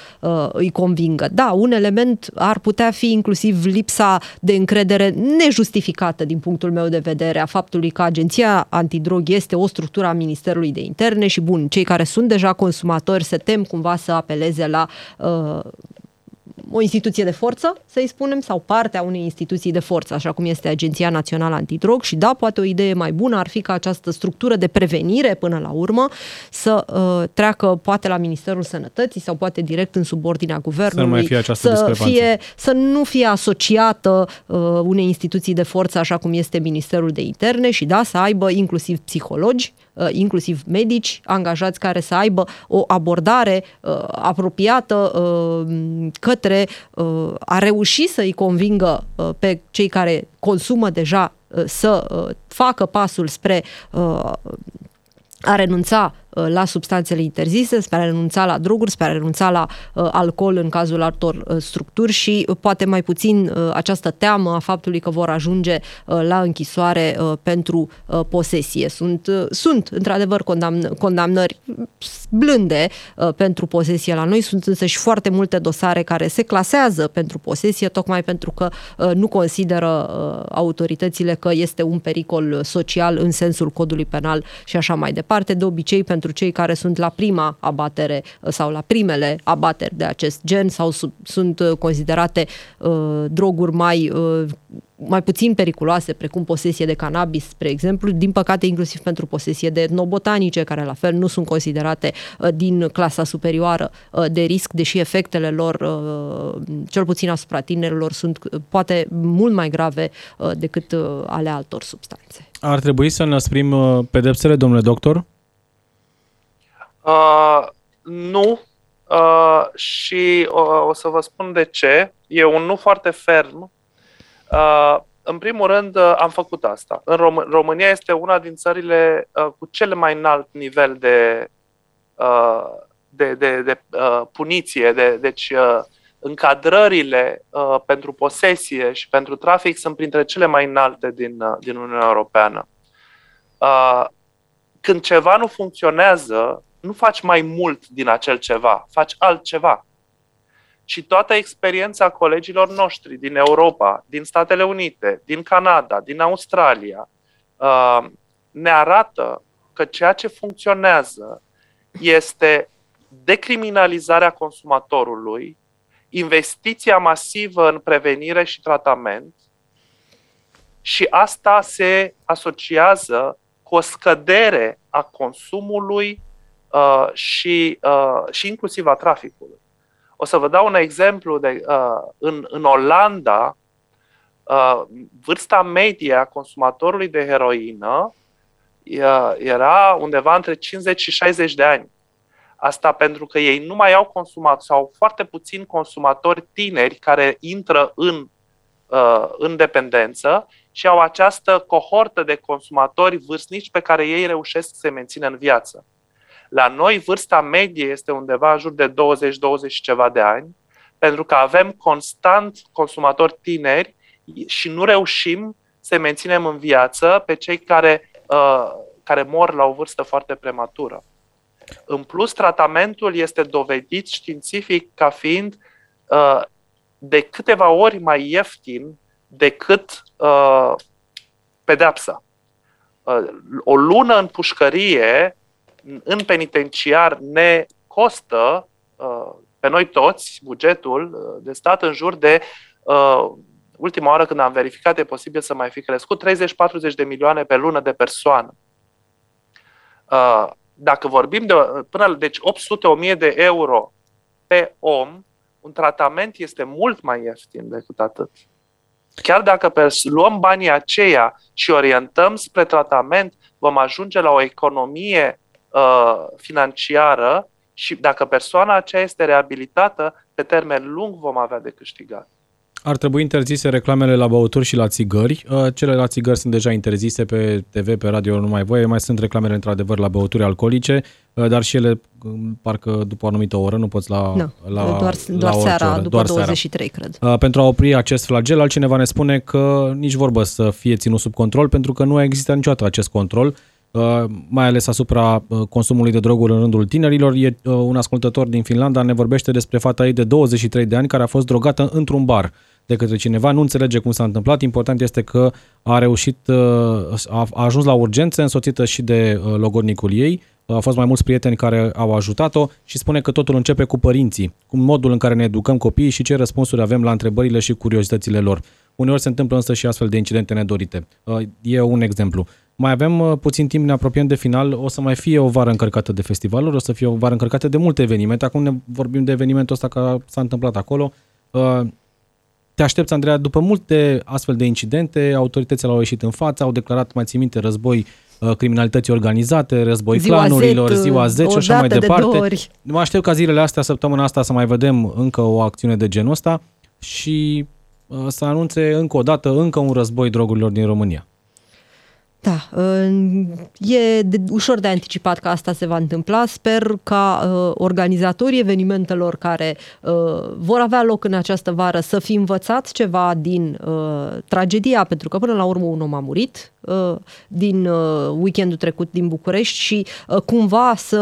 îi convingă. Da, un element ar putea fi inclusiv lipsa de încredere nejustificată din punctul meu de vedere a faptului că Agenția Antidrog este o structură a Ministerului de Interne și bun, cei care sunt deja consumatori se tem cumva să apeleze la uh, o instituție de forță, să-i spunem, sau partea unei instituții de forță, așa cum este Agenția Națională Antidrog și da, poate o idee mai bună ar fi ca această structură de prevenire până la urmă să uh, treacă poate la Ministerul Sănătății sau poate direct în subordinea guvernului. Să nu mai fie această să, fie, să nu fie asociată uh, unei instituții de forță așa cum este Ministerul de Interne și da, să aibă inclusiv psihologi Uh, inclusiv medici angajați care să aibă o abordare uh, apropiată uh, către a reuși să-i convingă pe cei care consumă deja să facă pasul spre a renunța Uh, la substanțele interzise, spre a renunța la droguri, spre a renunța la uh, alcool în cazul altor uh, structuri și poate mai puțin această teamă a faptului că vor ajunge la închisoare pentru posesie. Sunt, sunt într-adevăr condamn, condamnări blânde pentru posesie la noi, sunt însă și foarte multe dosare care se clasează pentru posesie, tocmai pentru că nu consideră autoritățile că este un pericol social în sensul codului penal și așa mai departe. De obicei, pentru pentru cei care sunt la prima abatere uh, sau la primele abateri de acest gen sau sub, sunt uh, considerate uh, droguri mai uh, mai puțin periculoase, precum posesie de cannabis, spre exemplu, din păcate inclusiv pentru posesie de etnobotanice, care la fel nu sunt considerate uh, din clasa superioară uh, de risc, deși efectele lor, uh, cel puțin asupra tinerilor, sunt uh, poate mult mai grave uh, decât uh, ale altor substanțe. Ar trebui să înăsprim pedepsele, domnule doctor? Uh, nu. Uh, și uh, o să vă spun de ce. E un nu foarte ferm. Uh, în primul rând, uh, am făcut asta. În Rom- România este una din țările uh, cu cel mai înalt nivel de, uh, de, de, de uh, puniție. De, deci, uh, încadrările uh, pentru posesie și pentru trafic sunt printre cele mai înalte din, uh, din Uniunea Europeană. Uh, când ceva nu funcționează, nu faci mai mult din acel ceva, faci altceva. Și toată experiența colegilor noștri din Europa, din Statele Unite, din Canada, din Australia, uh, ne arată că ceea ce funcționează este decriminalizarea consumatorului, investiția masivă în prevenire și tratament și asta se asociază cu o scădere a consumului uh, și, uh, și inclusiv a traficului. O să vă dau un exemplu. De, uh, în, în Olanda, uh, vârsta medie a consumatorului de heroină uh, era undeva între 50 și 60 de ani. Asta pentru că ei nu mai au consumat sau foarte puțini consumatori tineri care intră în, uh, în dependență și au această cohortă de consumatori vârstnici pe care ei reușesc să se mențină în viață. La noi vârsta medie este undeva în jur de 20-20 și ceva de ani, pentru că avem constant consumatori tineri și nu reușim să menținem în viață pe cei care, uh, care mor la o vârstă foarte prematură. În plus, tratamentul este dovedit științific ca fiind uh, de câteva ori mai ieftin decât uh, pedepsa. Uh, o lună în pușcărie, în penitenciar, ne costă uh, pe noi toți bugetul uh, de stat în jur de uh, ultima oară când am verificat, e posibil să mai fi crescut, 30-40 de milioane pe lună de persoană. Uh, dacă vorbim de până deci 800-1000 de euro pe om, un tratament este mult mai ieftin decât atât. Chiar dacă luăm banii aceia și orientăm spre tratament, vom ajunge la o economie uh, financiară și dacă persoana aceea este reabilitată, pe termen lung vom avea de câștigat. Ar trebui interzise reclamele la băuturi și la țigări. Uh, cele la țigări sunt deja interzise pe TV, pe radio, nu mai voie. Mai sunt reclamele într-adevăr la băuturi alcoolice, uh, dar și ele um, parcă după o anumită oră nu poți la no, la doar, la doar seara, oră, după doar 23, seara. cred. Uh, pentru a opri acest flagel, altcineva ne spune că nici vorbă să fie ținut sub control, pentru că nu a existat niciodată acest control mai ales asupra consumului de droguri în rândul tinerilor. E un ascultător din Finlanda, ne vorbește despre fata ei de 23 de ani care a fost drogată într-un bar de către cineva, nu înțelege cum s-a întâmplat, important este că a reușit, uh, a ajuns la urgențe, însoțită și de uh, logodnicul ei, au fost mai mulți prieteni care au ajutat-o și spune că totul începe cu părinții, cu modul în care ne educăm copiii și ce răspunsuri avem la întrebările și curiozitățile lor. Uneori se întâmplă însă și astfel de incidente nedorite. Uh, e un exemplu. Mai avem puțin timp, ne apropiem de final, o să mai fie o vară încărcată de festivaluri, o să fie o vară încărcată de multe evenimente. Acum ne vorbim de evenimentul ăsta care s-a întâmplat acolo. Te aștepți, Andreea, după multe astfel de incidente, autoritățile au ieșit în față, au declarat, mai ții minte, război uh, criminalității organizate, război ziua clanurilor, Z, ziua Z și așa mai departe. De mă aștept ca zilele astea, săptămâna asta, să mai vedem încă o acțiune de genul ăsta și uh, să anunțe încă o dată încă un război drogurilor din România. Da, e de, ușor de anticipat că asta se va întâmpla. Sper ca uh, organizatorii evenimentelor care uh, vor avea loc în această vară să fi învățat ceva din uh, tragedia, pentru că până la urmă un om a murit uh, din uh, weekendul trecut din București și uh, cumva să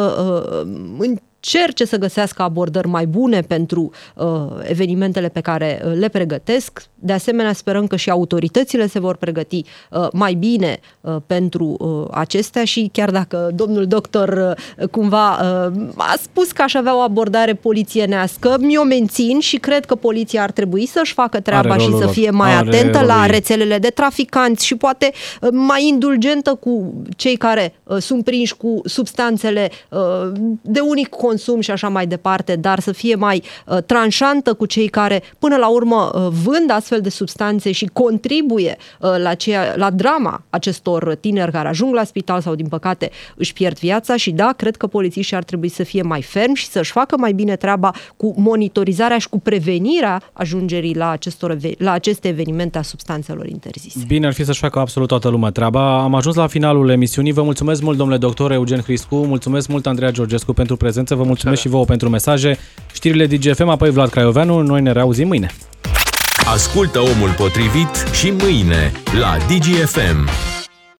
uh, încerce să găsească abordări mai bune pentru uh, evenimentele pe care uh, le pregătesc. De asemenea, sperăm că și autoritățile se vor pregăti uh, mai bine uh, pentru uh, acestea și chiar dacă domnul doctor uh, cumva uh, a spus că aș avea o abordare polițienească, mi-o mențin și cred că poliția ar trebui să-și facă treaba și să fie mai Are atentă la rețelele de traficanți și poate uh, mai indulgentă cu cei care uh, sunt prinși cu substanțele uh, de unic consum și așa mai departe, dar să fie mai uh, tranșantă cu cei care până la urmă uh, vând astfel de substanțe și contribuie uh, la, ceea, la drama acestor tineri care ajung la spital sau din păcate își pierd viața și da, cred că polițiștii ar trebui să fie mai fermi și să-și facă mai bine treaba cu monitorizarea și cu prevenirea ajungerii la, acestor, la aceste evenimente a substanțelor interzise. Bine ar fi să-și facă absolut toată lumea treaba. Am ajuns la finalul emisiunii. Vă mulțumesc mult, domnule doctor Eugen Hriscu, mulțumesc mult, Andreea Georgescu, pentru prezență. Vă mulțumesc și vouă pentru mesaje. Știrile DGFM, apoi Vlad Craioveanu. Noi ne reauzim mâine. Ascultă omul potrivit și mâine la DGFM.